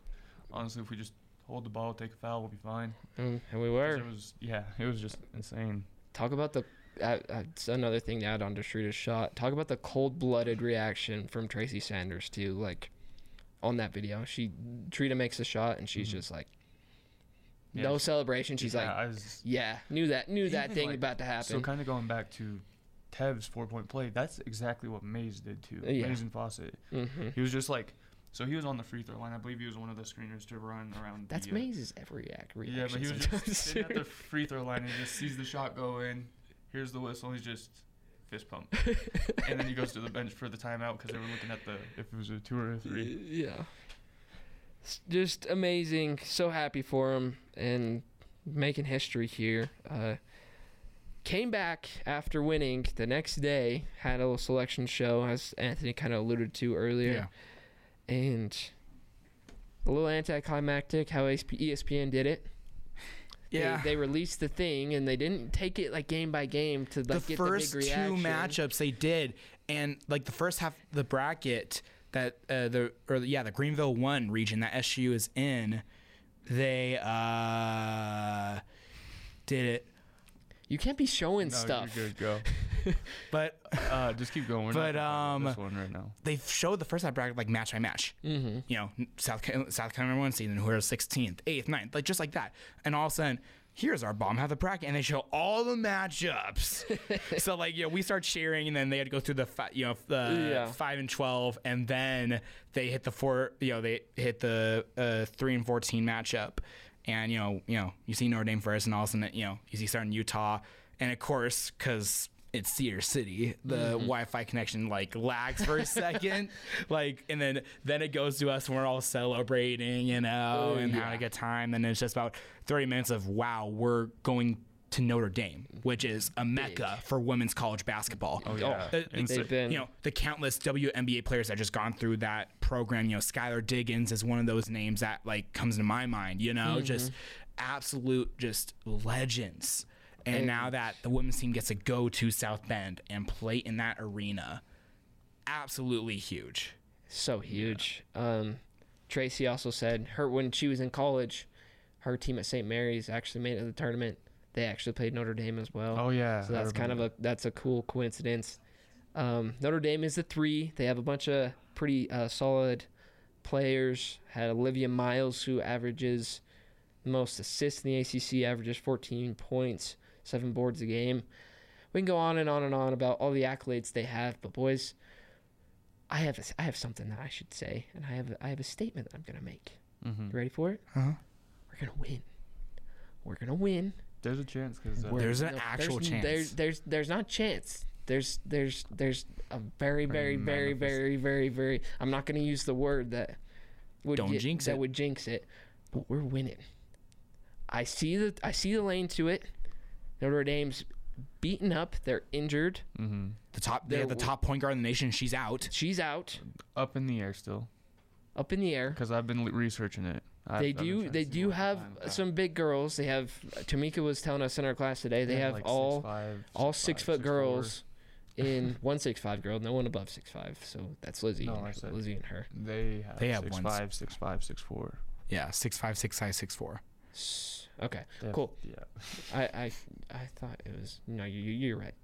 Honestly, if we just hold the ball, take a foul, we'll be fine. And, and we were. It was yeah, it was just insane. Talk about the. Uh, uh, it's another thing to add on to Sharita's shot. Talk about the cold-blooded reaction from Tracy Sanders too. Like on that video, she Sharita makes a shot and she's Mhm. just like Yeah, no she- celebration. She's yeah, like, was, yeah, knew that, knew that thing like, about to happen. So kind of going back to Tev's four point play, that's exactly what Mays did too. Yeah. Mays and Fawcett. hmm He was just like, so he was on the free throw line. I believe he was one of the screeners to run around. That's the, uh, Mays' every act reaction. Yeah, but he was just sitting at the free throw line and just sees the shot go in. Here's the whistle. He's just fist pump, and then he goes to the bench for the timeout because they were looking at the if it was a two or a three. Yeah. S- Just amazing. So happy for him and making history here. Uh, came back after winning the next day, had a little selection show, as Anthony kind of alluded to earlier. Yeah. And a little anticlimactic how ESPN did it. They- yeah. They, released the thing and they didn't take it like game by game to like the get first the big two matchups they did, and like the first half the bracket that uh, the or yeah the Greenville one region that SU is in, they uh did it, You can't be showing No, stuff. you're good. Go. but Uh, just keep going. We're But, not gonna talk about this um, one right now. they showed the first half bracket like match by match. Mm-hmm. You know, South Ca- South Carolina one season who are 16th, 8th, 9th, like just like that, and all of a sudden. Here's our bomb half the bracket, and they show all the matchups. so like, you know, we start cheering, and then they had to go through the fi- you know the Yeah. five and twelve, and then they hit the four. You know, they hit the uh, three and fourteen matchup, and you know, you know, you see Notre Dame first, and all of a sudden, you know, you see starting Utah, and of course, because it's Cedar City, the Mm-hmm. Wi-Fi connection like lags for a second, like, and then then it goes to us, and we're all celebrating, you know, Oh, and yeah. having a good time. Then it's just about thirty minutes of wow, we're going to Notre Dame, which is a mecca for women's college basketball. Oh yeah. Insane. They've been you know the countless WNBA players that just gone through that program. You know, Skylar Diggins is one of those names that like comes to my mind. You know, just absolute just legends. And, And- now that the women's team gets to go to South Bend and play in that arena, absolutely huge. so huge. Um, Tracy also said her when she was in college, her team at St. Mary's actually made it to the tournament. They actually played Notre Dame as well. Oh yeah. so that's kind of a that's a cool coincidence. Um, Notre Dame is the three. They have a bunch of pretty uh, solid players. Had Olivia Miles, who averages the most assists in the ACC, averages 14 points, seven boards a game. We can go on and on and on about all the accolades they have, but boys, I have a, I have something that I should say, and I have I have a statement that I'm gonna make. Mhm. You ready for it? Uh-huh. We're gonna win. We're gonna win. There's a chance because uh, There's an no, actual there's, chance. There's there's there's not chance. There's there's there's a very very very very very very. I'm not gonna use the word that would Don't get- jinx that it. would jinx it, but we're winning. I see the I see the lane to it, Notre Dame's beaten up. They're injured. Mm-hmm. The top, they They're have the top point guard in the nation. She's out. She's out, Up in the air still, up in the air. because I've been researching it. I've- They do. They do have time some big girls. They have. Tomekia was telling us in our class today. They have like all 6'5", all 6'5", six foot 6'4". girls in one six five girl. No one above six five. So that's Lizzie. No, and- I said- Lizzie and her. They have They have six ones. five, six five, six four. Yeah, six five, six five, six four. S- Okay, have- cool. Yeah. I I I thought it was. No, you you- you're right.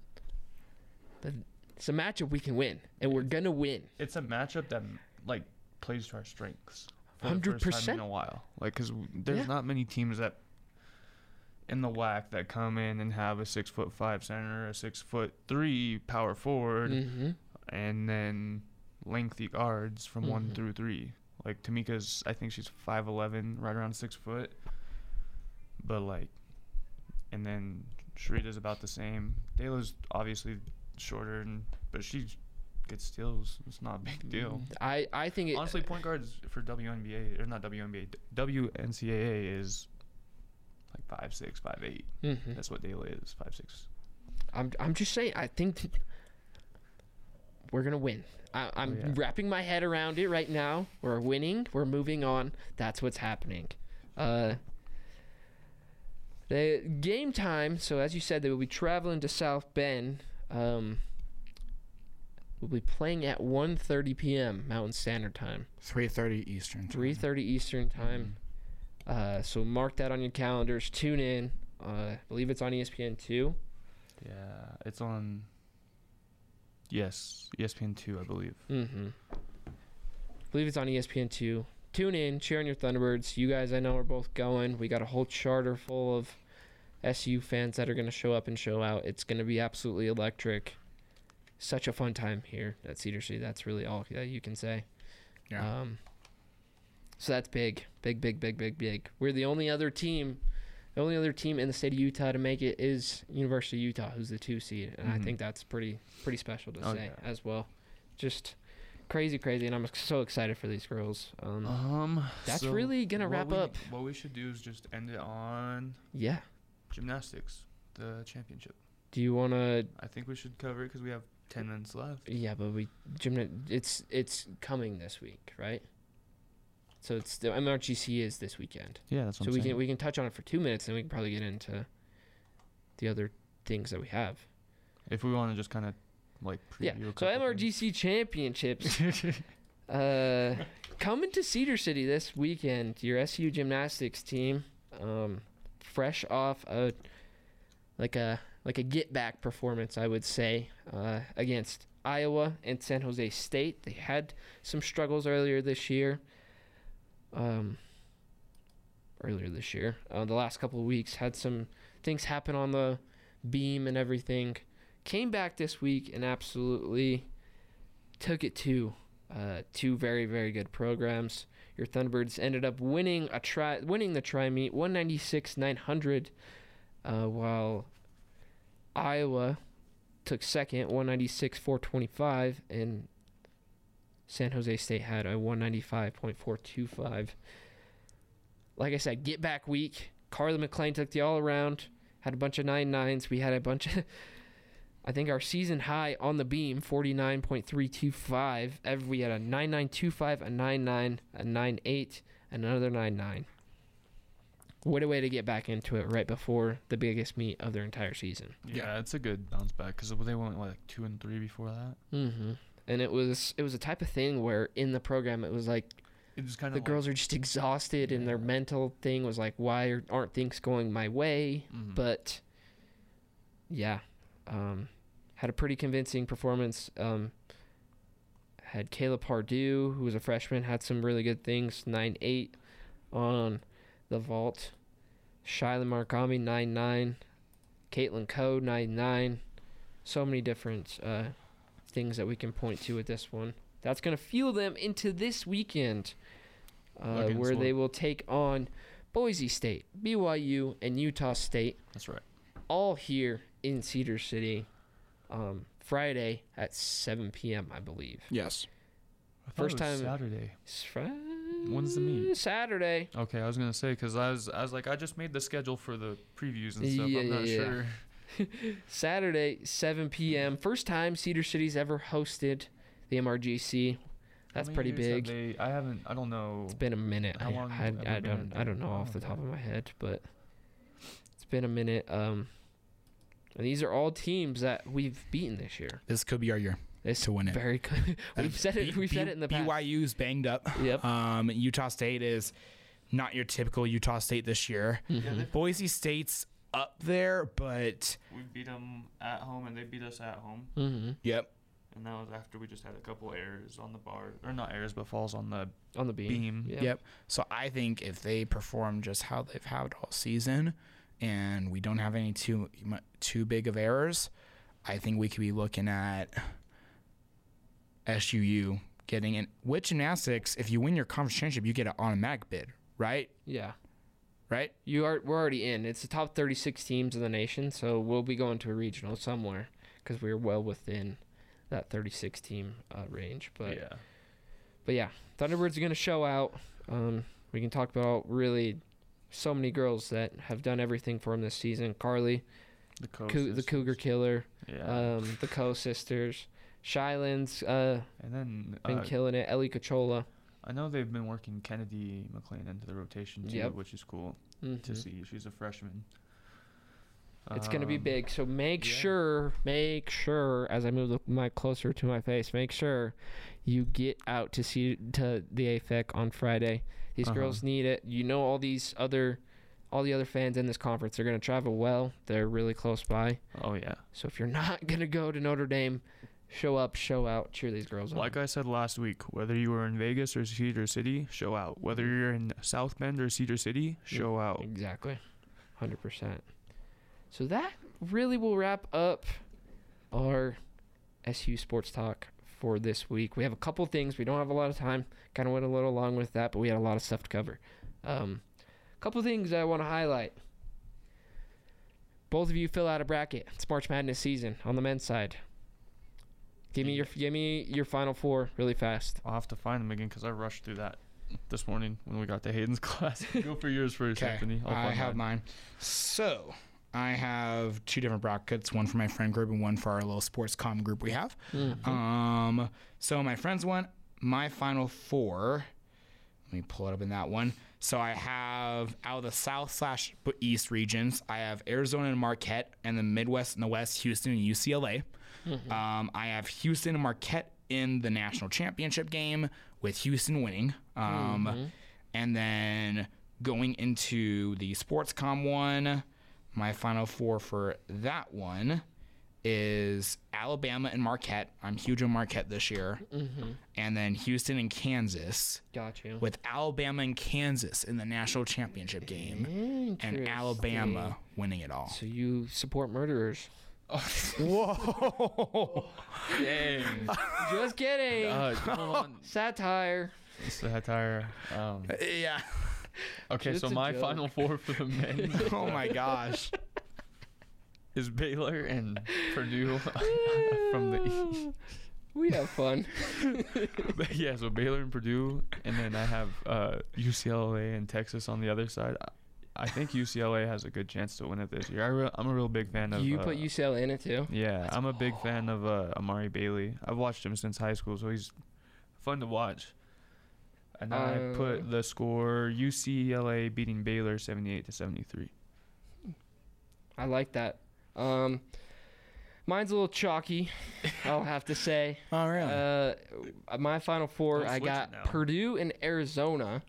But it's a matchup we can win, and we're gonna win. It's a matchup that like plays to our strengths. For the first 100%. time in a while. Like, cause there's Yeah. not many teams that in the WAC that come in and have a six foot five center, a six foot three power forward, Mm-hmm. and then lengthy guards from one Mhm. through three. Like Tomekia's, I think she's five eleven, right around six foot. But like, and then Sharita's about the same. Dayla's obviously shorter, and but she gets steals. It's not a big deal. I I think it, Honestly, point guards for WNBA or not WNBA, WNCAA is like five six, five eight. Mhm. That's what Dayla is, five six. I'm I'm just saying. I think th- we're gonna win. I, I'm yeah. wrapping my head around it right now. We're winning. We're moving on. That's what's happening. Uh, the game time. So as you said, they will be traveling to South Bend. Um, we'll be playing at 1:30 p.m. Mountain Standard Time. Three thirty Eastern. time. 3:30 Eastern time. Uh, so mark that on your calendars. Tune in. Uh, I believe it's on ESPN two. Yeah, it's on. Yes, ESPN two, I believe. Mm-hmm. I believe it's on ESPN two. Tune in, cheer on your Thunderbirds. You guys, I know, are both going. We got a whole charter full of SU fans that are going to show up and show out. It's going to be absolutely electric. Such a fun time here at Cedar City. That's really all that you can say. Yeah. Um, so that's big, big, big, big, big, big. We're the only other team, the only other team in the state of Utah to make it is University of Utah, who's the two seed, and I Mhm. think that's pretty, pretty special to Oh, say yeah. as well. Just crazy, crazy, and I'm so excited for these girls. Um, Um, That's so really gonna wrap we- up. What we should do is just end it on yeah. gymnastics, the championship. Do you want to? I think we should cover it because we have ten minutes left. Yeah, but we gymna- It's it's coming this week, right? So it's the MRGC is this weekend. Yeah, that's what so we can we can touch on it for two minutes, and we can probably get into the other things that we have. if we want to just kind of like preview. Yeah. a So couple MRGC championships uh, coming to Cedar City this weekend. Your SU gymnastics team, um, fresh off a like a like a get back performance, I would say, uh, against Iowa and San Jose State. They had some struggles earlier this year. Um, earlier this year, uh, the last couple of weeks had some things happen on the beam and everything. Came back this week and absolutely took it to uh, two very very good programs. Your Thunderbirds ended up winning a try, winning the try meet, 196 900, uh, while Iowa took second, 196 425, and San Jose State had a 195.425. Like I said, get back week. Carly McLean took the all around, had a bunch of nine nines. We had a bunch of I think our season high on the beam, 49.325. Every, we had a 9925, a 99, a 98, and another 99. What a way to get back into it right before the biggest meet of their entire season. Yeah, it's a good bounce back because they went like two and three before that. Mm-hmm. And it was it was a type of thing where in the program it was like It was kind the of girls are just exhausted and their mental thing was like why are- aren't things going my way? Mhm. but yeah, um, had a pretty convincing performance. Um, had Kayla Pardue, who was a freshman, had some really good things. Nine eight on the vault. Shyla Markami nine nine. Caitlin Coe nine nine. So many different uh, things that we can point to with this one. That's gonna fuel them into this weekend, uh, where what? they will take on Boise State, BYU, and Utah State That's right. all here in Cedar City, um, Friday at 7 p.m. I believe. Yes. I First it was time- Saturday. It's Fri- When's the meet? Saturday. Okay, I was gonna say because I was I was like I just made the schedule for the previews and stuff. Yeah, I'm not yeah, yeah. sure. Saturday, 7 p.m. First time Cedar City's ever hosted the MRGC. That's pretty years have big. They, I haven't. I don't know. It's been a minute. How I, long I, have we I don't I don't know off the top of my head, but it's been a minute. Um, and these are all teams that we've beaten this year. This could be our year It's to win it. very good. we've said it. We've said it in the past. BYU's banged up. Yep. Um, Utah State is not your typical Utah State this year. Mhm. Boise State's up there, but We beat them at home, and they beat us at home. Mhm. yep. And that was after we just had a couple errors on the bar, or not errors, but falls on the On the beam. beam. Yep. Yep. So I think if they perform just how they've had all season, and we don't have any too too big of errors, I think we could be looking at SUU getting in. With gymnastics, if you win your conference championship, you get an automatic bid, right? Yeah. Right. You are. We're already in. It's the top 36 teams in the nation, so we'll be going to a regional somewhere because we're well within that 36 team uh, range. But yeah. but yeah, Thunderbirds are going to show out. Um, we can talk about really so many girls that have done everything for them this season. Carly, The, Cou- the Cougar Killer, Yeah. um, the Co sisters, Shylands, uh, and then been uh, killing it. Ellie Cachola. I know they've been working Kennedy McLean into the rotation too, Yep. which is cool to Mhm. see. She's a freshman. It's gonna be Um, big. So make yeah. sure, make sure, as I move the mic closer to my face, make sure you get out to see to the AFEC on Friday. These Uh-huh. girls need it. You know, all these other, all the other fans in this conference, they're gonna travel well. They're really close by. Oh yeah. So if you're not gonna go to Notre Dame, show up, show out, cheer these girls on. Like I said last week, whether you were in Vegas or Cedar City, show out. Whether you're in South Bend or Cedar City, show out. Exactly. 100%. So that really will wrap up our SU Sports Talk for this week. We have a couple things. We don't have a lot of time. Kind of went a little long with that, but we had a lot of stuff to cover. Um, a couple things I want to highlight. Both of you fill out a bracket. It's March Madness season on the men's side. Give me your give me your final four really fast. I'll have to find them again because I rushed through that this morning when we got to Hayden's class. Go for yours first, Anthony. I'll I have mine. So I have two different brackets, one for my friend group and one for our little sports com group we have. Mm-hmm. Um, so my friends one, my final four. Let me pull it up in that one. So I have out of the South slash East regions, I have Arizona and Marquette, and the Midwest and the West, Houston and UCLA. Um, I have Houston and Marquette in the national championship game with Houston winning. Um, And then going into the Sportscom one, my final four for that one is Alabama and Marquette. I'm huge on Marquette this year. And then Houston and Kansas, Got you. with Alabama and Kansas in the national championship game, and Alabama winning it all. So you support murderers? Whoa! Dang. Just kidding. uh, come on. Satire. Satire. Um, yeah. okay, Just so my joke. final four for the men Oh my gosh. Is Baylor and Purdue from the East. We have fun. yeah, so Baylor and Purdue, and then I have uh, UCLA and Texas on the other side. I- think UCLA has a good chance to win it this year. I re- I'm a real big fan of. you uh, put UCLA in it too. Yeah, I'm a big fan of uh, Amari Bailey. I've watched him since high school, so he's fun to watch. And then I Uh, put the score UCLA beating Baylor 78 to 73. I like that. Um, mine's a little chalky. I'll have to say. Oh really? Uh, my final four, Don't I got now. Purdue and Arizona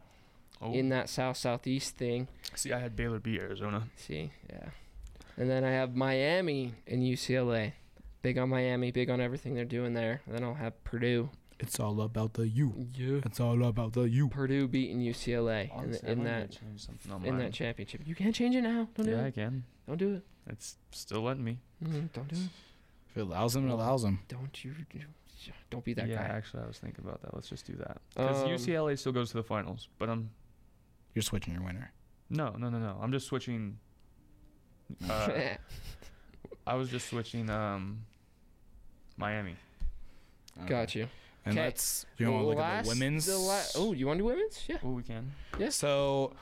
Oh, in that south southeast thing. see, I had Baylor beat Arizona. See, yeah. And then I have Miami and UCLA. Big on Miami, big on everything they're doing there. And then I'll have Purdue. It's all about the you. Yeah. It's all about the you. Purdue beating UCLA in, Honestly, I in that need to change something on in that championship. You can't change it now. Don't do Yeah, I it. can. Don't do it. It's still letting me. Mm, don't do it. If it allows them, it allows them. Don't you? Don't be that yeah, guy. actually, I was thinking about that. Let's just do that. Because Um, UCLA still goes to the finals, but I'm You're switching your winner. no, no, no, no. I'm just switching. Uh, I was just switching um, Miami. Got you. And 'Kay. let's you want to look at the women's. The la- oh, you want to do women's? Yeah. Oh, we can. So,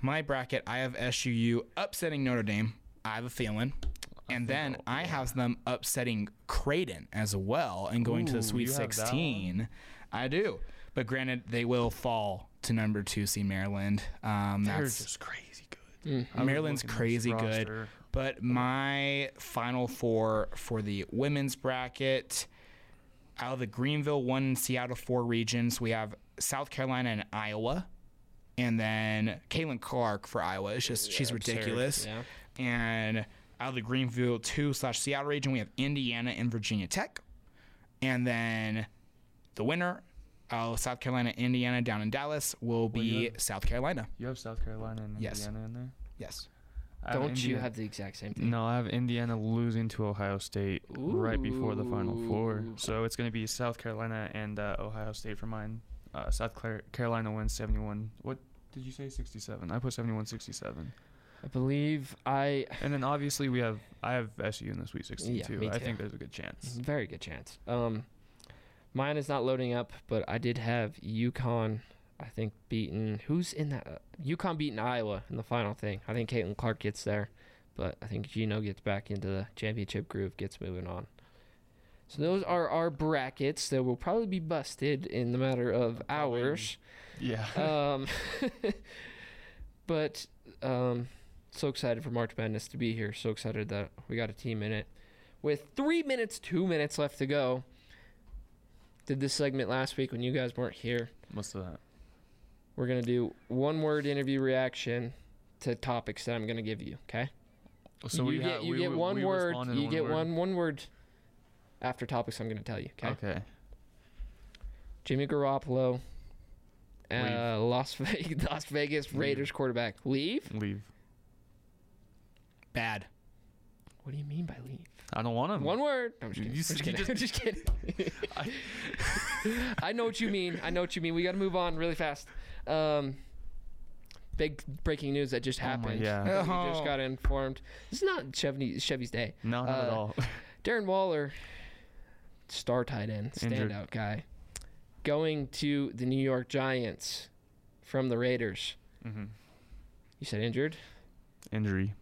my bracket, I have SUU upsetting Notre Dame. I have a feeling. And think then I'll- yeah. have them upsetting Creighton as well and going to the Sweet you have that 16. I do. But granted, they will fall to number two seed Maryland. Um, They're that's just crazy good. Mm. I was Maryland's looking at this crazy good. roster. But my final four for the women's bracket out of the Greenville one Seattle four regions, we have South Carolina and Iowa. And then Caitlin Clark for Iowa. It's just she's Absurd. ridiculous. Yeah. And out of the Greenville two slash Seattle region, we have Indiana and Virginia Tech. And then the winner out of South Carolina, Indiana down in Dallas will be you South Carolina. You have South Carolina and Yes. Indiana in there. Yes. Don't you have the exact same thing? No, I have Indiana losing to Ohio State right before the Final Four. So it's going to be South Carolina and uh, Ohio State for mine. Uh, South Carolina wins 71. What did you say? 67. I put 71 67. I believe I And then obviously we have I have SU in the Sweet 16 Yeah, too. me I think there's a good chance. very good chance. Um, mine is not loading up, but I did have UConn. I think beaten who's in that? Uh, UConn beating Iowa in the final thing. I think Caitlin Clark gets there, but I think Gino gets back into the championship groove, gets moving on. So those are our brackets that will probably be busted in the matter of hours. Yeah. um, but um, so excited for March Madness to be here. So excited that we got a team in it. With three minutes, two minutes left to go. Did this segment last week when you guys weren't here. What's that? We're gonna do one word interview reaction to topics that I'm gonna give you. Okay. So you we get ha- you we get one we word. You get word? one one word after topics I'm gonna tell you. Okay. Okay. Jimmy Garoppolo. Uh, Las Vegas, Las Vegas Raiders quarterback. Leave? Leave. Bad. What do you mean by leave? I don't want him. One word. I'm just You kidding. I'm just kidding. I'm just kidding. I know what you mean. I know what you mean. We got to move on really fast. Um, big breaking news that just Oh my- happened. yeah. We just Oh. got informed. This is not Chevy, Chevy's day. No, not at Uh, all. Darren Waller, star tight end, Injured. standout guy, going to the New York Giants from the Raiders. hmm You said injured. Injury.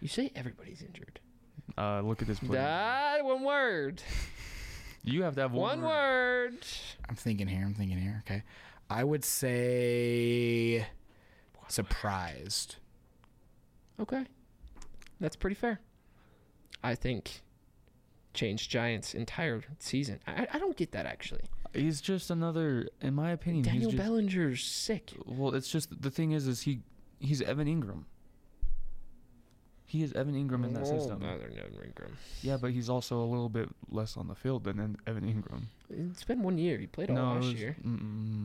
You say everybody's injured. Uh, look at this play. That one word. you have to have One one, word. I'm thinking here. I'm thinking here. Okay. I would say surprised. Okay. That's pretty fair. I think changed Giants' entire season. I, I don't get that actually. He's just another, in my opinion. Daniel he's just, Bellinger's sick. Well, it's just the thing is, is he he's Evan Engram. He is Evan Engram in that Oh, system. no, they're not Engram. Yeah, but he's also a little bit less on the field than Evan Engram. It's been one year. He played all no, last was- year.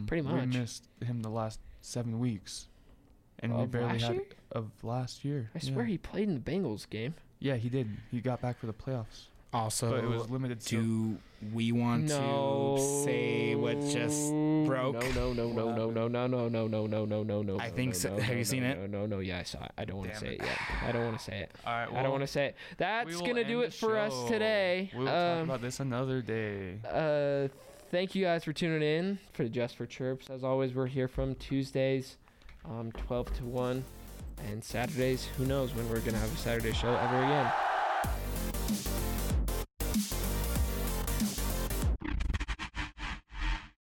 Pretty much. We missed him the last seven weeks, and we barely had year? of last year. I swear yeah. he played in the Bengals game. Yeah, he did. He got back for the playoffs, Also, but it was limited. so- do we want no. to say what just broke? No, no, no, no, no, no, no, no, no, no, no, no, no. No. I think so. Have you seen it? No, no, no. Yeah, I saw it. I don't want to say it. it yet. I don't want to say it. All right, I don't want to say it. That's gonna do it for us today. We'll talk Um, about this another day. Uh, thank you guys for tuning in for Just for Chirps. As always, we're here from Tuesdays, um, 12 to 1, and Saturdays. Who knows when we're gonna have a Saturday show ever again?